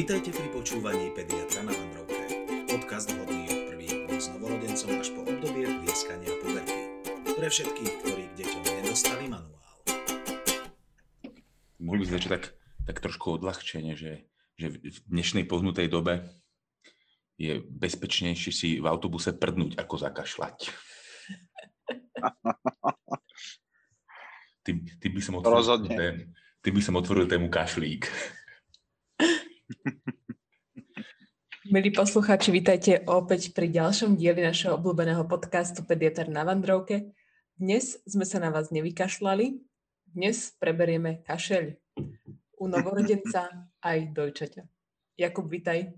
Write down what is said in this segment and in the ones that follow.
Vítajte pri počúvaní Pediatra na Vandrovke. Podcast vhodný od prvých dní s novorodencom až po obdobie plieskania puberty. Pre všetkých, ktorí k deťom nedostali manuál. Mohli by sme tak, tak trošku odľahčenie, že, že v dnešnej pohnutej dobe je bezpečnejšie si v autobuse prdnúť, ako zakašľať. Ty, ty by som otvoril Rozhodne. Tému, ty by som otvoril tému kašlík. Milí poslucháči, vítajte opäť pri ďalšom dieli našeho obľúbeného podcastu Pediatr na Vandrovke. Dnes sme sa na vás nevykašľali, dnes preberieme kašeľ u novorodenca aj dojčaťa. Jakub, vítaj.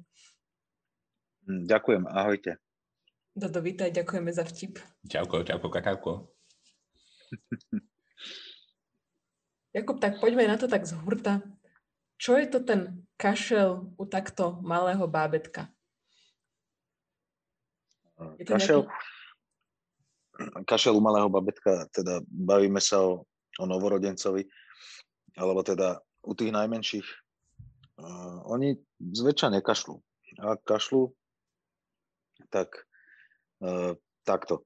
Hm, Ďakujem, ahojte. Dodo, vítaj, ďakujeme za vtip. Čauko, čauko, kakauko. Jakub, tak poďme na to tak z hurta. Čo je to ten kašel u takto malého bábetka? Je to Kašel, kašel u malého babetka, teda bavíme sa o, o novorodencovi, alebo teda u tých najmenších. Uh, oni zväčša nekašľú. A kašľú, tak uh, takto.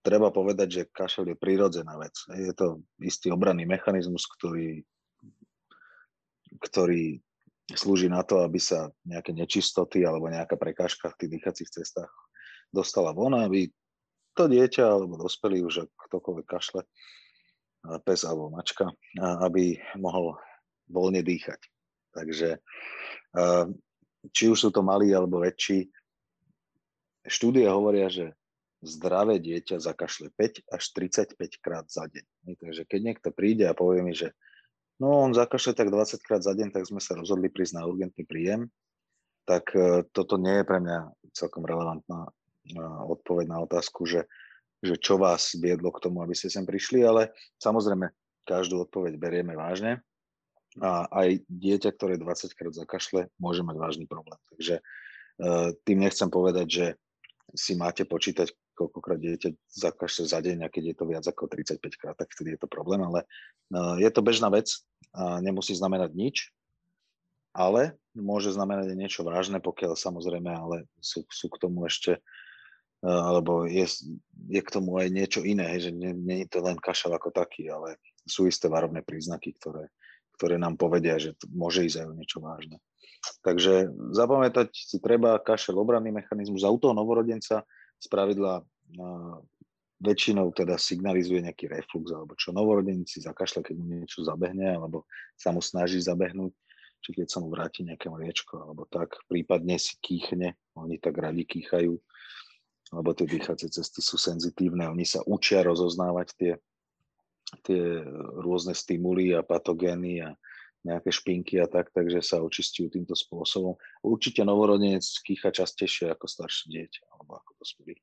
Treba povedať, že kašel je prirodzená vec. Je to istý obranný mechanizmus, ktorý, ktorý slúži na to, aby sa nejaké nečistoty alebo nejaká prekážka v tých dýchacích cestách dostala von, aby to dieťa alebo dospelý už ak ktokoľvek kašle, pes alebo mačka, aby mohol voľne dýchať. Takže či už sú to malí alebo väčší, štúdie hovoria, že zdravé dieťa zakašle 5 až 35 krát za deň. Takže keď niekto príde a povie mi, že no on zakašle tak 20 krát za deň, tak sme sa rozhodli prísť na urgentný príjem, tak e, toto nie je pre mňa celkom relevantná e, odpoveď na otázku, že, že čo vás viedlo k tomu, aby ste sem prišli, ale samozrejme každú odpoveď berieme vážne a aj dieťa, ktoré 20 krát zakašle, môže mať vážny problém. Takže e, tým nechcem povedať, že si máte počítať, koľkokrát dieťa zakašle za deň a keď je to viac ako 35 krát, tak vtedy je to problém, ale uh, je to bežná vec nemusí znamenať nič, ale môže znamenať aj niečo vážne, pokiaľ samozrejme, ale sú, sú k tomu ešte, uh, alebo je, je k tomu aj niečo iné, že nie, nie je to len kašel ako taký, ale sú isté varovné príznaky, ktoré, ktoré nám povedia, že môže ísť aj o niečo vážne. Takže zapamätať si treba kašel obranný mechanizmus. A u toho novorodenca z pravidla uh, väčšinou teda signalizuje nejaký reflux alebo čo novorodenec si zakašle, keď mu niečo zabehne alebo sa mu snaží zabehnúť, či keď sa mu vráti nejaké mliečko alebo tak, prípadne si kýchne, oni tak radi kýchajú, lebo tie dýchacie cesty sú senzitívne, oni sa učia rozoznávať tie, tie rôzne stimuly a patogény a nejaké špinky a tak, takže sa očistujú týmto spôsobom. Určite novorodenec kýcha častejšie ako staršie dieťa alebo ako dospelý.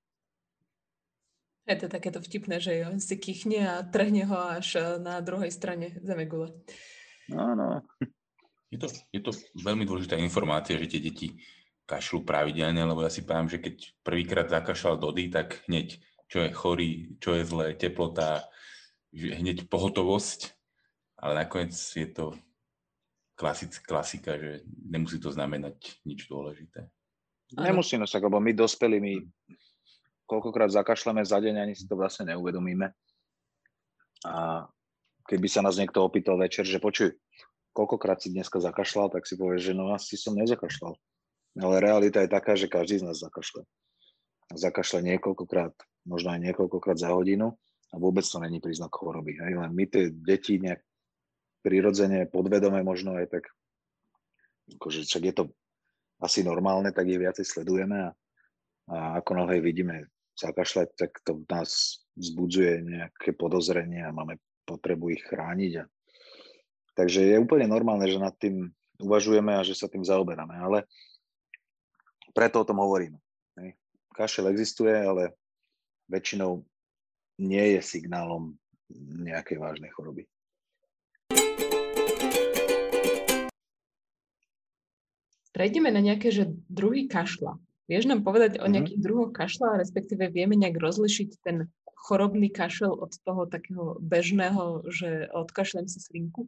Je to takéto vtipné, že on si kýchne a trhne ho až e, na druhej strane zemegule. No, no. Je to, je to veľmi dôležitá informácia, že tie deti kašľú pravidelne, lebo ja si poviem, že keď prvýkrát zakašľal Dody, tak hneď čo je chorý, čo je zlé, teplota, hneď pohotovosť, ale nakoniec je to klasic, klasika, že nemusí to znamenať nič dôležité. Nemusí, no však, lebo my dospelí, my koľkokrát zakašľame za deň, ani si to vlastne neuvedomíme. A keby sa nás niekto opýtal večer, že počuj, koľkokrát si dneska zakašľal, tak si povieš, že no asi som nezakašľal. Ale realita je taká, že každý z nás zakašle. Zakašle niekoľkokrát, možno aj niekoľkokrát za hodinu a vôbec to není príznak choroby. Hej? Len my tie deti nejak prirodzene, podvedome možno aj tak, akože však je to asi normálne, tak je viacej sledujeme a, a ako náhle vidíme zakašľať, tak to nás vzbudzuje nejaké podozrenie a máme potrebu ich chrániť. A, takže je úplne normálne, že nad tým uvažujeme a že sa tým zaoberáme, ale preto o tom hovoríme. Kašel existuje, ale väčšinou nie je signálom nejakej vážnej choroby. Prejdeme na nejaké, že druhý kašľa. Vieš nám povedať o Mhm. nejakých druhoch kašľa, respektíve vieme nejak rozlišiť ten chorobný kašel od toho takého bežného, že odkašlem si slinku?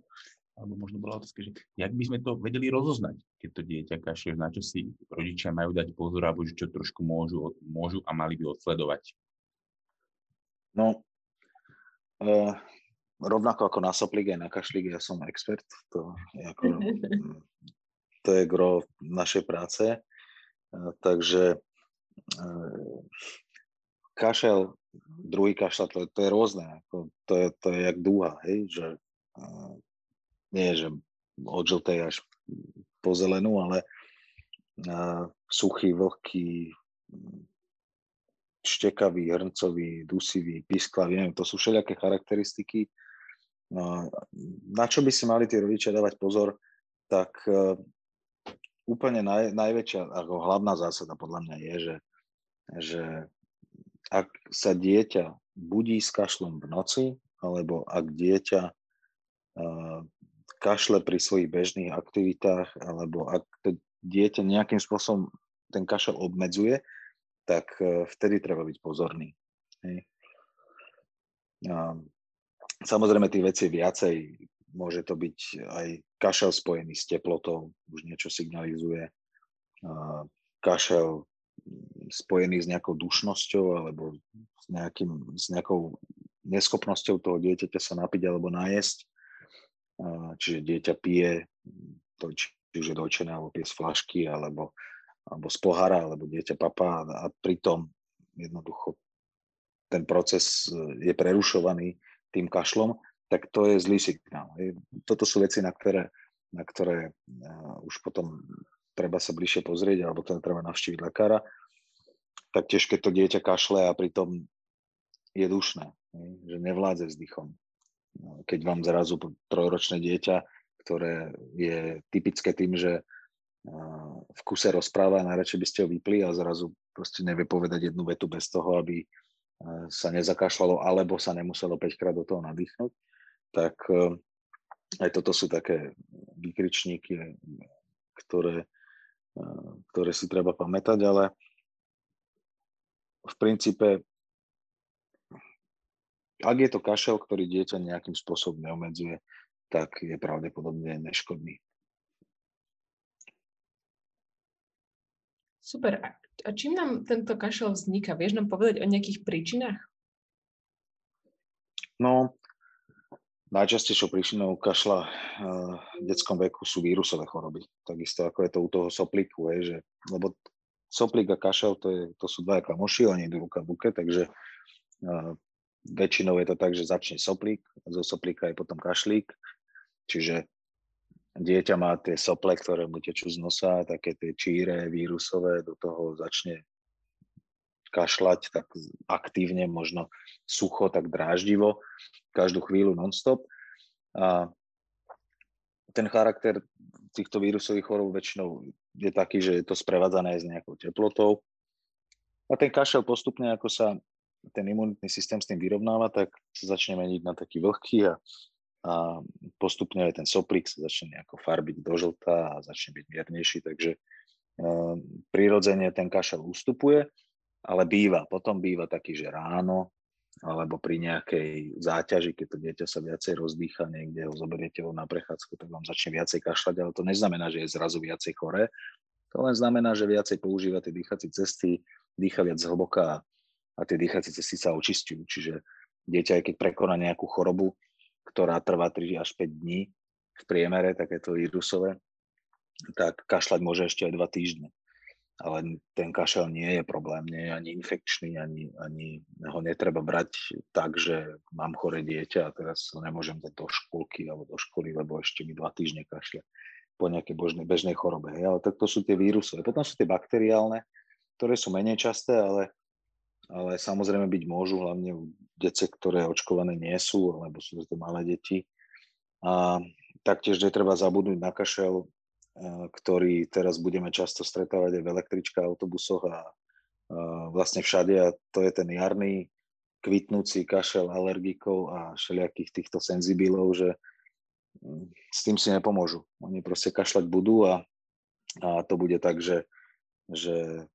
alebo možno bola otázka, že jak by sme to vedeli rozoznať, keď to dieťa kašle, na čo si rodičia majú dať pozor, alebo že čo trošku môžu, môžu a mali by odsledovať? No, uh, rovnako ako na soplík aj na kašlík, ja som expert. To je, ako, to je gro našej práce. Uh, takže uh, kašel, druhý kašľ, to, to je rôzne. To, je, to je jak dúha, hej, že uh, nie že od žltej až po zelenú, ale suchý, vlhký, štekavý, hrncový, dusivý, pisklavý, neviem, to sú všelijaké charakteristiky. Uh, na čo by si mali tí rodičia dávať pozor, tak úplne naj, najväčšia, ako hlavná zásada podľa mňa je, že, že ak sa dieťa budí s kašlom v noci, alebo ak dieťa uh, kašle pri svojich bežných aktivitách, alebo ak to dieťa nejakým spôsobom ten kašel obmedzuje, tak uh, vtedy treba byť pozorný. Hej. Uh, samozrejme tých vecí viacej, môže to byť aj kašel spojený s teplotou, už niečo signalizuje. Kašel spojený s nejakou dušnosťou alebo s, nejakým, s nejakou neschopnosťou toho dieťaťa sa napiť alebo najesť. Čiže dieťa pije, to, či už je dojčené, alebo pije z flašky, alebo, alebo z pohára, alebo dieťa papá a pritom jednoducho ten proces e, je prerušovaný tým kašlom, tak to je zlý signál. Toto sú veci, na ktoré, na ktoré uh, už potom treba sa bližšie pozrieť, alebo teda treba navštíviť lekára, tak tiež keď to dieťa kašle a pritom je dušné, že nevládze vzdychom. No, keď vám zrazu trojročné dieťa, ktoré je typické tým, že v kuse rozpráva najradšej by ste ho vypli a zrazu proste nevie povedať jednu vetu bez toho, aby sa nezakašľalo alebo sa nemuselo 5 krát do toho nadýchnuť, tak aj toto sú také výkričníky, ktoré ktoré si treba pamätať, ale v princípe, ak je to kašel, ktorý dieťa nejakým spôsobom neomedzuje, tak je pravdepodobne neškodný. Super. A čím nám tento kašel vzniká? Vieš nám povedať o nejakých príčinách? No, Najčastejšou príčinou kašla v detskom veku sú vírusové choroby. Takisto ako je to u toho soplíku, hej, že, lebo soplík a kašel to, je, to sú dva kamoši, oni idú ruka v ruke, takže uh, väčšinou je to tak, že začne soplík, zo soplíka je potom kašlík, čiže dieťa má tie sople, ktoré mu tečú z nosa, také tie číre vírusové, do toho začne kašľať tak aktívne, možno sucho, tak dráždivo, každú chvíľu non-stop. A ten charakter týchto vírusových chorób väčšinou je taký, že je to sprevádzané s nejakou teplotou. A ten kašel postupne, ako sa ten imunitný systém s tým vyrovnáva, tak sa začne meniť na taký vlhký a, a postupne aj ten soplík sa začne nejako farbiť do žlta a začne byť miernejší, takže e, prirodzene ten kašel ustupuje ale býva, potom býva taký, že ráno, alebo pri nejakej záťaži, keď to dieťa sa viacej rozdýcha, niekde ho zoberiete ho na prechádzku, tak vám začne viacej kašľať, ale to neznamená, že je zrazu viacej chore. To len znamená, že viacej používa tie dýchacie cesty, dýcha viac hlboká a tie dýchacie cesty sa očistujú. Čiže dieťa, aj keď prekoná nejakú chorobu, ktorá trvá 3 až 5 dní v priemere, takéto vírusové, tak kašľať môže ešte aj 2 týždne ale ten kašel nie je problém, nie je ani infekčný, ani, ani ho netreba brať tak, že mám chore dieťa a teraz ho nemôžem dať do škôlky alebo do školy, lebo ešte mi dva týždne kašle po nejakej božnej, bežnej chorobe. Hej. Ale tak to sú tie vírusové. Potom sú tie bakteriálne, ktoré sú menej časté, ale, ale samozrejme byť môžu, hlavne u dece, ktoré očkované nie sú, alebo sú to malé deti. A taktiež netreba zabudnúť na kašel ktorý teraz budeme často stretávať aj v električkách, autobusoch a vlastne všade a to je ten jarný kvitnúci kašel alergikov a všelijakých týchto senzibilov, že mm, s tým si nepomôžu. Oni proste kašľať budú a, a to bude tak, že, že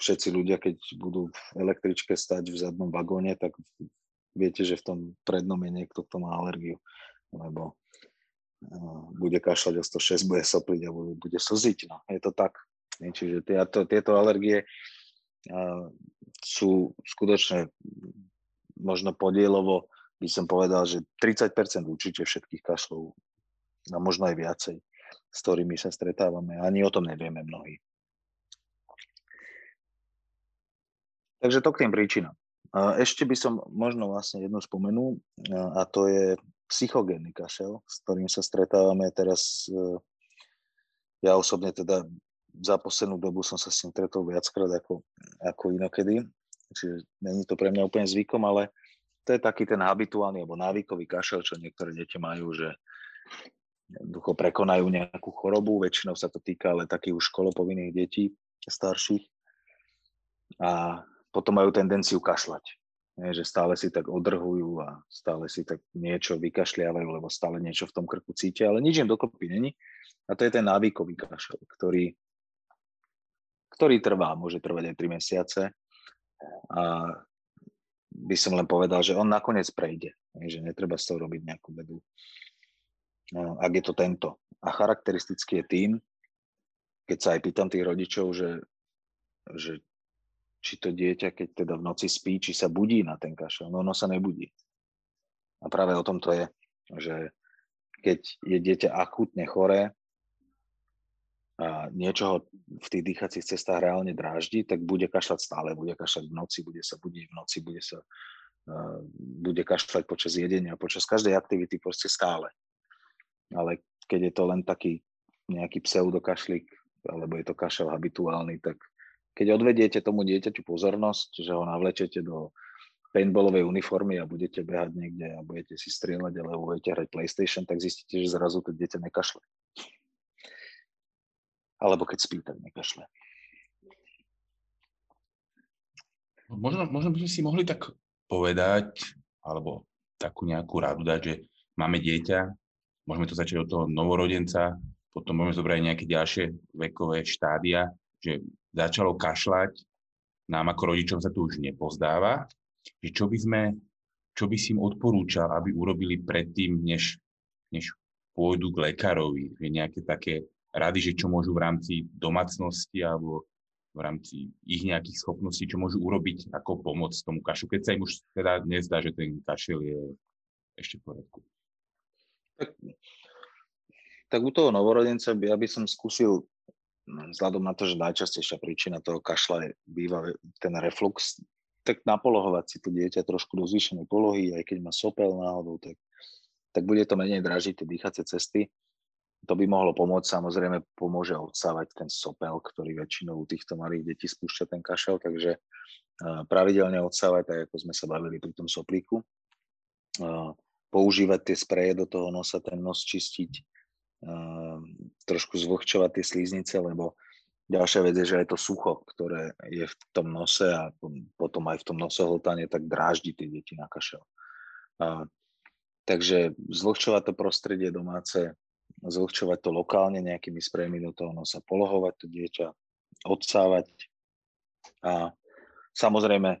všetci ľudia, keď budú v električke stať v zadnom vagóne, tak viete, že v tom prednom je niekto, kto má alergiu, lebo bude kašľať o 106, bude sopliť a bude slziť. No. Je to tak. Čiže tieto, tieto alergie sú skutočne možno podielovo, by som povedal, že 30% určite všetkých kašlov a možno aj viacej, s ktorými sa stretávame. Ani o tom nevieme mnohí. Takže to k tým príčinám. Ešte by som možno vlastne jednu spomenul a to je psychogénny kašel, s ktorým sa stretávame teraz. E, ja osobne teda za poslednú dobu som sa s tým stretol viackrát ako, ako inokedy, čiže není to pre mňa úplne zvykom, ale to je taký ten habituálny alebo návykový kašel, čo niektoré deti majú, že ducho prekonajú nejakú chorobu, väčšinou sa to týka ale takých už školopovinných detí, starších. A potom majú tendenciu kašľať. Že stále si tak odrhujú a stále si tak niečo vykašliavajú, lebo stále niečo v tom krku cítia, ale nič im dokopy není. A to je ten návykový kašel, ktorý, ktorý trvá, môže trvať aj 3 mesiace. A by som len povedal, že on nakoniec prejde, že netreba z toho robiť nejakú vedu. No, ak je to tento. A charakteristický je tým, keď sa aj pýtam tých rodičov, že, že či to dieťa, keď teda v noci spí, či sa budí na ten kašel. No ono sa nebudí. A práve o tom to je, že keď je dieťa akútne choré a niečo v tých dýchacích cestách reálne dráždi, tak bude kašľať stále, bude kašľať v noci, bude sa budiť v noci, bude sa uh, bude kašľať počas jedenia, počas každej aktivity proste stále. Ale keď je to len taký nejaký pseudokašlik, alebo je to kašel habituálny, tak keď odvediete tomu dieťaťu pozornosť, že ho navlečete do paintballovej uniformy a budete behať niekde a budete si strieľať alebo budete hrať PlayStation, tak zistíte, že zrazu to dieťa nekašle. Alebo keď spí, tak nekašle. Možno, možno by sme si mohli tak povedať, alebo takú nejakú radu dať, že máme dieťa, môžeme to začať od toho novorodenca, potom môžeme zobrať nejaké ďalšie vekové štádia, že začalo kašľať, nám ako rodičom sa to už nepozdáva, že čo by sme, čo by si im odporúčal, aby urobili predtým, než, než pôjdu k lekárovi, že nejaké také rady, že čo môžu v rámci domácnosti alebo v rámci ich nejakých schopností, čo môžu urobiť ako pomoc tomu kašu, keď sa im už teda nezdá, že ten kašel je ešte v poriadku. Tak, tak u toho novorodenca by, ja by som skúsil vzhľadom na to, že najčastejšia príčina toho kašla je, býva ten reflux, tak napolohovať si to dieťa trošku do zvýšenej polohy, aj keď má sopel náhodou, tak, tak bude to menej dražiť tie dýchacie cesty. To by mohlo pomôcť, samozrejme pomôže odsávať ten sopel, ktorý väčšinou u týchto malých detí spúšťa ten kašel, takže pravidelne odsávať, tak ako sme sa bavili pri tom soplíku. Používať tie spreje do toho nosa, ten nos čistiť, trošku zvlhčovať tie slíznice, lebo ďalšia vec je, že aj to sucho, ktoré je v tom nose a potom aj v tom nosohltane, tak dráždi tie deti na kašel. A, takže zvlhčovať to prostredie domáce, zvlhčovať to lokálne nejakými sprejmi do toho nosa, polohovať to dieťa, odsávať a samozrejme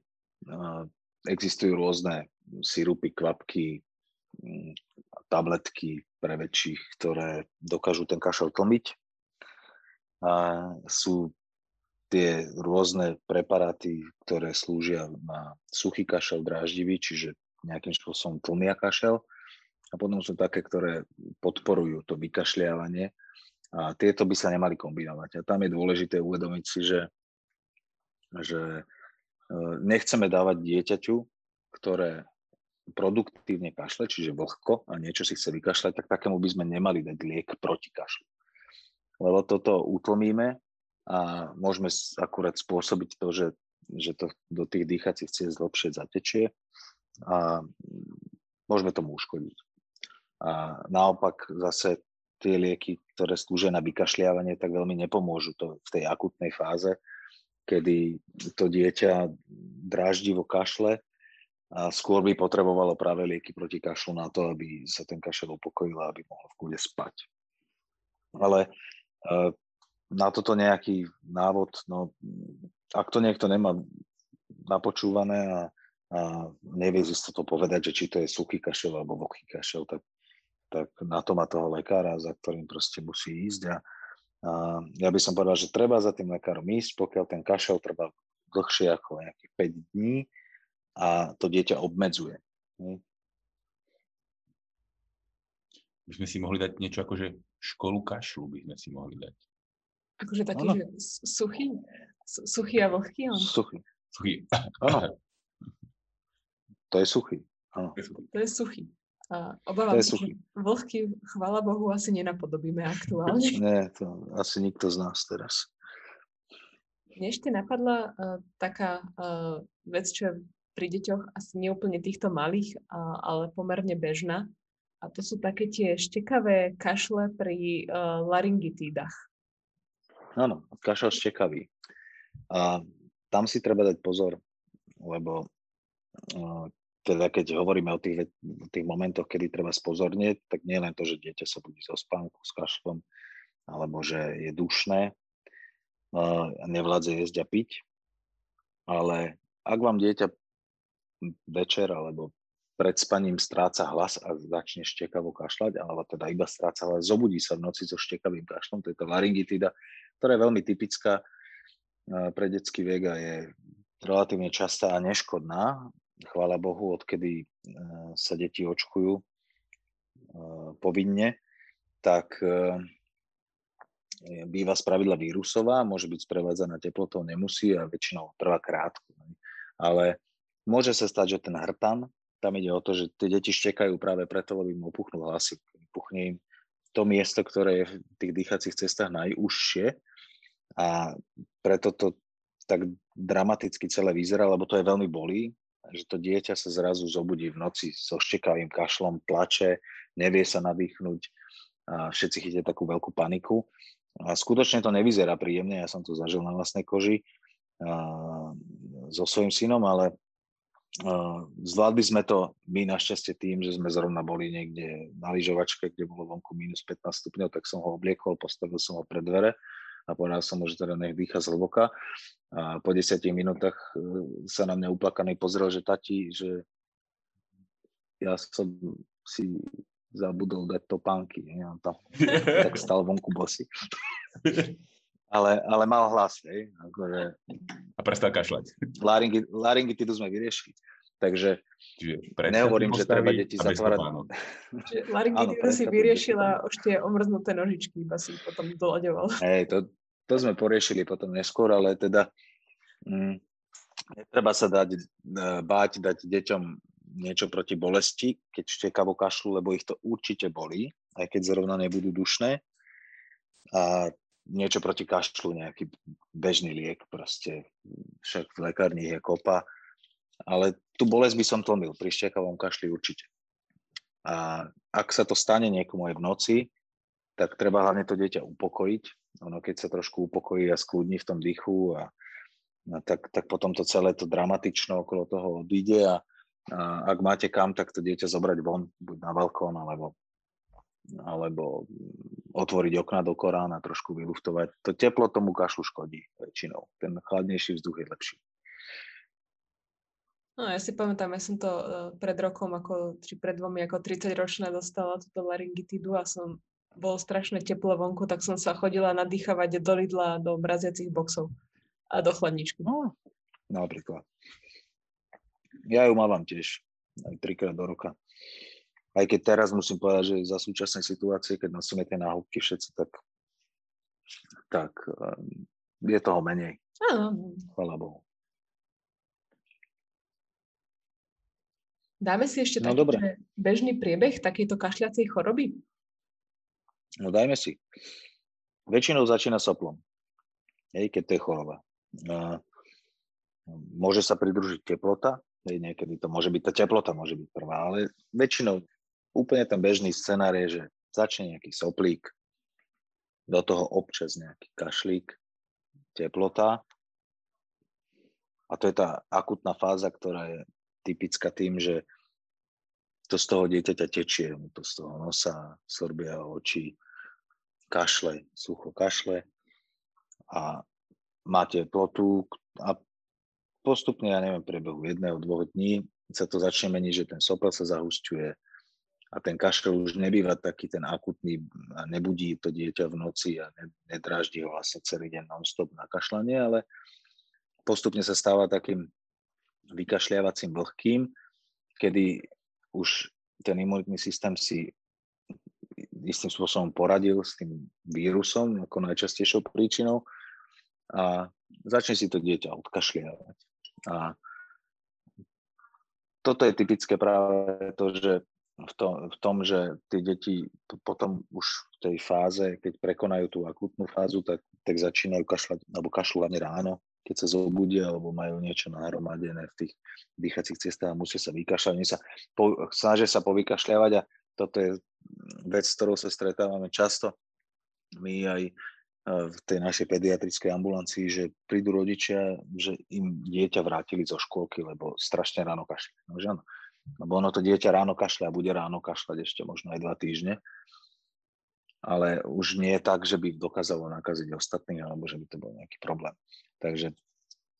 existujú rôzne sirupy, kvapky, tabletky pre väčších, ktoré dokážu ten kašel tlmiť. A sú tie rôzne preparáty, ktoré slúžia na suchý kašel dráždivý, čiže nejakým spôsobom tlmia kašel. A potom sú také, ktoré podporujú to vykašľávanie. A tieto by sa nemali kombinovať. A tam je dôležité uvedomiť si, že, že e, nechceme dávať dieťaťu, ktoré produktívne kašle, čiže vlhko a niečo si chce vykašľať, tak takému by sme nemali dať liek proti kašlu. Lebo toto utlmíme a môžeme akurát spôsobiť to, že, že to do tých dýchacích ciest lepšie zatečie a môžeme tomu uškodiť. A naopak zase tie lieky, ktoré slúžia na vykašľávanie, tak veľmi nepomôžu to v tej akutnej fáze, kedy to dieťa dráždivo kašle a skôr by potrebovalo práve lieky proti kašlu na to, aby sa ten kašel upokojil a aby mohol v kúde spať. Ale e, na toto nejaký návod, no ak to niekto nemá napočúvané a, a nevie z to povedať, že či to je suchý kašel alebo vlhký kašel, tak tak na to má toho lekára, za ktorým proste musí ísť. A, a ja by som povedal, že treba za tým lekárom ísť, pokiaľ ten kašel trvá dlhšie ako nejakých 5 dní a to dieťa obmedzuje. By sme si mohli dať niečo ako, že školu kašlu by sme si mohli dať. Akože taký, ano. že suchý? Suchý a vlhký? On? Suchý. Suchý. Áno. To je suchý. Áno. To je suchý. A obávam sa, že vlhky, chvála Bohu, asi nenapodobíme aktuálne. Nie, to asi nikto z nás teraz. Mne ešte napadla uh, taká uh, vec, čo je pri deťoch asi neúplne týchto malých, uh, ale pomerne bežná. A to sú také tie štekavé kašle pri uh, laryngitídach. Áno, kašel štekavý. A tam si treba dať pozor, lebo uh, teda keď hovoríme o tých, tých momentoch, kedy treba spozornieť, tak nie len to, že dieťa sa budí zo spánku s kašlom, alebo že je dušné a nevládze jesť a piť, ale ak vám dieťa večer alebo pred spaním stráca hlas a začne štekavo kašľať, alebo teda iba stráca hlas, zobudí sa v noci so štekavým kašlom, to je tá laryngitida, ktorá je veľmi typická pre detský vek a je relatívne častá a neškodná chvála Bohu, odkedy e, sa deti očkujú e, povinne, tak e, býva spravidla vírusová, môže byť sprevádzaná teplotou, nemusí a väčšinou trvá krátko. Ale môže sa stať, že ten hrtan, tam ide o to, že tie deti štekajú práve preto, lebo im opuchnú hlasy. Puchne im to miesto, ktoré je v tých dýchacích cestách najúžšie a preto to tak dramaticky celé vyzerá, lebo to je veľmi bolí že to dieťa sa zrazu zobudí v noci so štekavým kašlom, plače, nevie sa nadýchnuť a všetci chytia takú veľkú paniku. A skutočne to nevyzerá príjemne, ja som to zažil na vlastnej koži a, so svojím synom, ale zvládli sme to my našťastie tým, že sme zrovna boli niekde na lyžovačke, kde bolo vonku minus 15 stupňov, tak som ho obliekol, postavil som ho pred dvere a povedal som mu, že teda nech dýcha zhlboka. A po desiatich minútach e, sa na mňa uplakaný pozrel, že tati, že ja som si zabudol dať topánky. Ja tam, tak stal vonku bosy. Ale, ale mal hlas, hej. Akože, a prestal kašľať. Laringi, laryngitidu sme vyriešili. Takže nehovorím, že treba deti zatvárať. Laryngitidu si vyriešila, už tie omrznuté nožičky iba si potom doľaďoval. Hej, to, to sme poriešili potom neskôr, ale teda mm, netreba sa dať, e, báť dať deťom niečo proti bolesti, keď štekavo kašľú, lebo ich to určite bolí, aj keď zrovna nebudú dušné. A niečo proti kašľu, nejaký bežný liek, proste však v lekárni je kopa. Ale tú bolesť by som tlmil, pri štekavom kašli určite. A ak sa to stane niekomu aj v noci, tak treba hlavne to dieťa upokojiť. Ono, keď sa trošku upokojí a skľudní v tom dychu, a, a tak, tak potom to celé to dramatično okolo toho odíde a, a ak máte kam, tak to dieťa zobrať von, buď na balkón, alebo, alebo otvoriť okna do Korán a trošku vyluftovať. To teplo tomu kašlu škodí väčšinou. Ten chladnejší vzduch je lepší. No, ja si pamätám, ja som to uh, pred rokom, ako, či pred dvomi, ako 30 ročná dostala túto laryngitidu a som bolo strašne teplo vonku, tak som sa chodila nadýchavať do Lidla, do mraziacich boxov a do chladničky. No, napríklad. Ja ju mávam tiež aj trikrát do roka. Aj keď teraz musím povedať, že za súčasnej situácie, keď nosíme tie náhubky všetci, tak, tak um, je toho menej. Áno. Chvala Bohu. Dáme si ešte no, taký bežný priebeh takejto kašľacej choroby? No dajme si. Väčšinou začína soplom, hej, keď to je choroba. môže sa pridružiť teplota, hej, niekedy to môže byť, tá teplota môže byť prvá, ale väčšinou úplne ten bežný scenár je, že začne nejaký soplík, do toho občas nejaký kašlík, teplota. A to je tá akutná fáza, ktorá je typická tým, že to z toho dieťaťa tečie, mu to z toho nosa, sorbia oči, kašle, sucho kašle a máte plotu a postupne, ja neviem, prebehu jedného, dvoch dní sa to začne meniť, že ten sopel sa zahusťuje a ten kašel už nebýva taký ten akutný nebudí to dieťa v noci a nedráždi ho vlastne celý deň non-stop na kašlanie, ale postupne sa stáva takým vykašľiavacím vlhkým, kedy už ten imunitný systém si istým spôsobom poradil s tým vírusom ako najčastejšou príčinou a začne si to dieťa odkašliavať. A toto je typické práve to, že v tom, v tom, že tie deti potom už v tej fáze, keď prekonajú tú akutnú fázu, tak, tak začínajú kašľať, alebo kašľú hlavne ráno, keď sa zobudia, alebo majú niečo nahromadené v tých dýchacích cestách a musia sa vykašľať. Oni sa po, snažia sa povykašľavať a toto je vec, s ktorou sa stretávame často. My aj v tej našej pediatrickej ambulancii, že prídu rodičia, že im dieťa vrátili zo škôlky, lebo strašne ráno kašľa. No, že áno. Lebo ono to dieťa ráno kašľa a bude ráno kašľať ešte možno aj dva týždne. Ale už nie je tak, že by dokázalo nakaziť ostatných, alebo že by to bol nejaký problém. Takže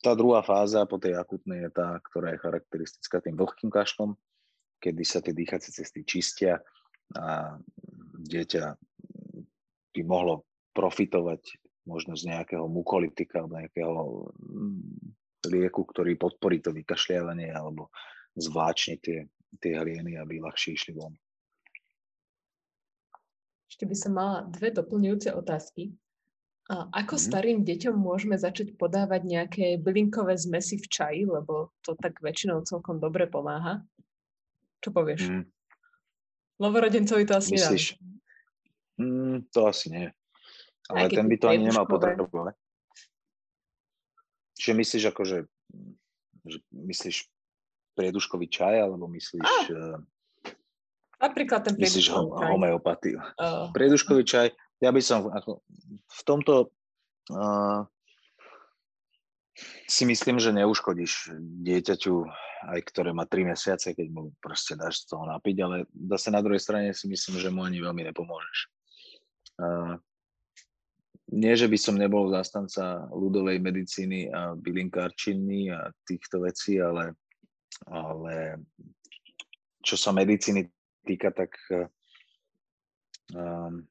tá druhá fáza po tej akutnej je tá, ktorá je charakteristická tým vlhkým kašlom, kedy sa tie dýchacie cesty čistia a dieťa by mohlo profitovať možno z nejakého mukolytika alebo nejakého mm, lieku, ktorý podporí to vykašľávanie alebo zvláčne tie, tie hlieny, aby ľahšie išli von. Ešte by som mala dve doplňujúce otázky. A ako mm. starým deťom môžeme začať podávať nejaké bylinkové zmesy v čaji, lebo to tak väčšinou celkom dobre pomáha? Čo povieš? Mm. Novorodencovi to asi Myslíš? Mm, to asi nie. Ale ten by to ani nemal potrebovať. Čiže myslíš ako, že, že myslíš prieduškový čaj, alebo myslíš... Ah. Napríklad ten Myslíš ho, homeopatiu. Uh. Prieduškový čaj, ja by som ako, v tomto uh, si myslím, že neuškodíš dieťaťu, aj ktoré má 3 mesiace, keď mu proste dáš z toho napiť, ale zase na druhej strane si myslím, že mu ani veľmi nepomôžeš. Uh, nie, že by som nebol zastanca ľudovej medicíny a bylinkárčiny a týchto vecí, ale, ale čo sa medicíny týka, tak um,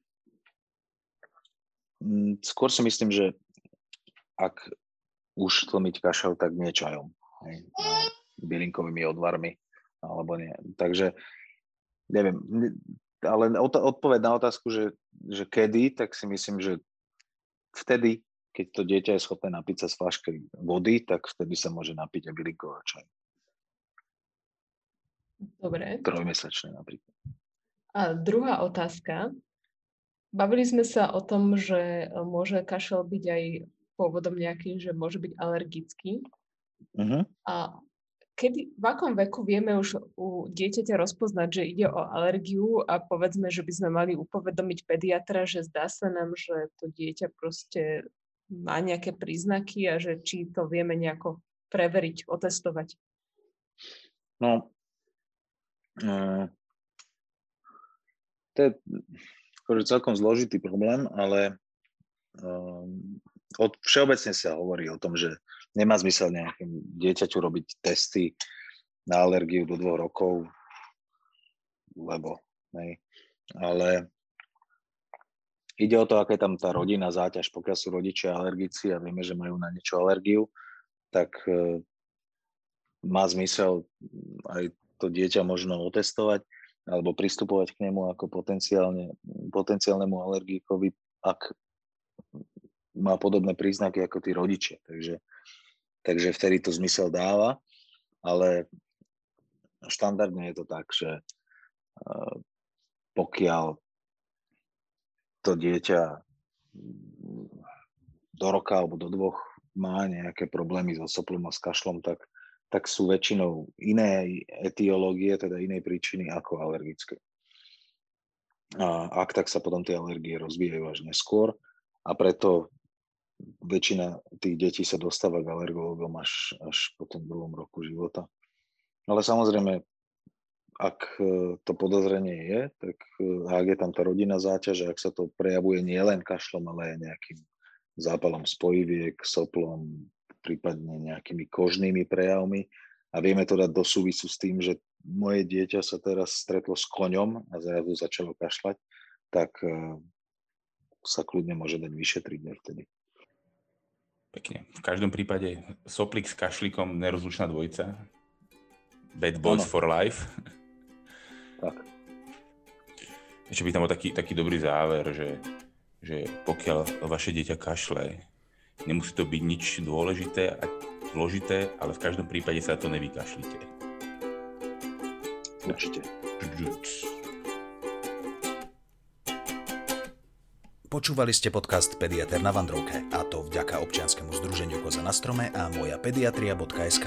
skôr si myslím, že ak už tlmiť kašel, tak nie čajom, hej, bylinkovými odvarmi, alebo nie. Takže neviem, ale odpoveď na otázku, že, že kedy, tak si myslím, že vtedy, keď to dieťa je schopné napiť sa z flašky vody, tak vtedy sa môže napiť aj bylinková čaj. Dobre. Trojmesačné napríklad. A druhá otázka. Bavili sme sa o tom, že môže kašel byť aj pôvodom nejaký, že môže byť alergický. Uh-huh. A kedy, v akom veku vieme už u dieťaťa rozpoznať, že ide o alergiu a povedzme, že by sme mali upovedomiť pediatra, že zdá sa nám, že to dieťa proste má nejaké príznaky a že či to vieme nejako preveriť, otestovať? No, to je akože celkom zložitý problém, ale od, všeobecne sa hovorí o tom, že nemá zmysel nejakým dieťaťu robiť testy na alergiu do dvoch rokov, lebo, hej. Ale ide o to, aká je tam tá rodina záťaž. Pokiaľ sú rodičia alergici a vieme, že majú na niečo alergiu, tak má zmysel aj to dieťa možno otestovať alebo pristupovať k nemu ako potenciálne, potenciálnemu alergikovi, ak má podobné príznaky ako tí rodičia. Takže takže vtedy to zmysel dáva, ale štandardne je to tak, že eh, pokiaľ to dieťa do roka alebo do dvoch má nejaké problémy so soplom a s kašlom, tak, tak sú väčšinou iné etiológie, teda inej príčiny ako alergické. A ak tak sa potom tie alergie rozvíjajú až neskôr a preto väčšina tých detí sa dostáva k alergologom až, až po tom druhom roku života. Ale samozrejme, ak e, to podozrenie je, tak e, ak je tam tá rodina záťaž, ak sa to prejavuje nielen kašlom, ale aj nejakým zápalom spojiviek, soplom, prípadne nejakými kožnými prejavmi, A vieme to dať do súvisu s tým, že moje dieťa sa teraz stretlo s koňom a zrazu začalo kašľať, tak uh, sa kľudne môže dať vyšetriť vtedy. Pekne. V každom prípade soplik s kašlikom, nerozlučná dvojica. Bad boys ano. for life. Tak. Ešte by tam bol taký, taký dobrý záver, že, že pokiaľ vaše dieťa kašle, nemusí to byť nič dôležité a zložité, ale v každom prípade sa to nevykašlite. Určite. Počúvali ste podcast Pediater na Vandrovke a to vďaka občianskému združeniu Koza na strome a moja pediatria.sk.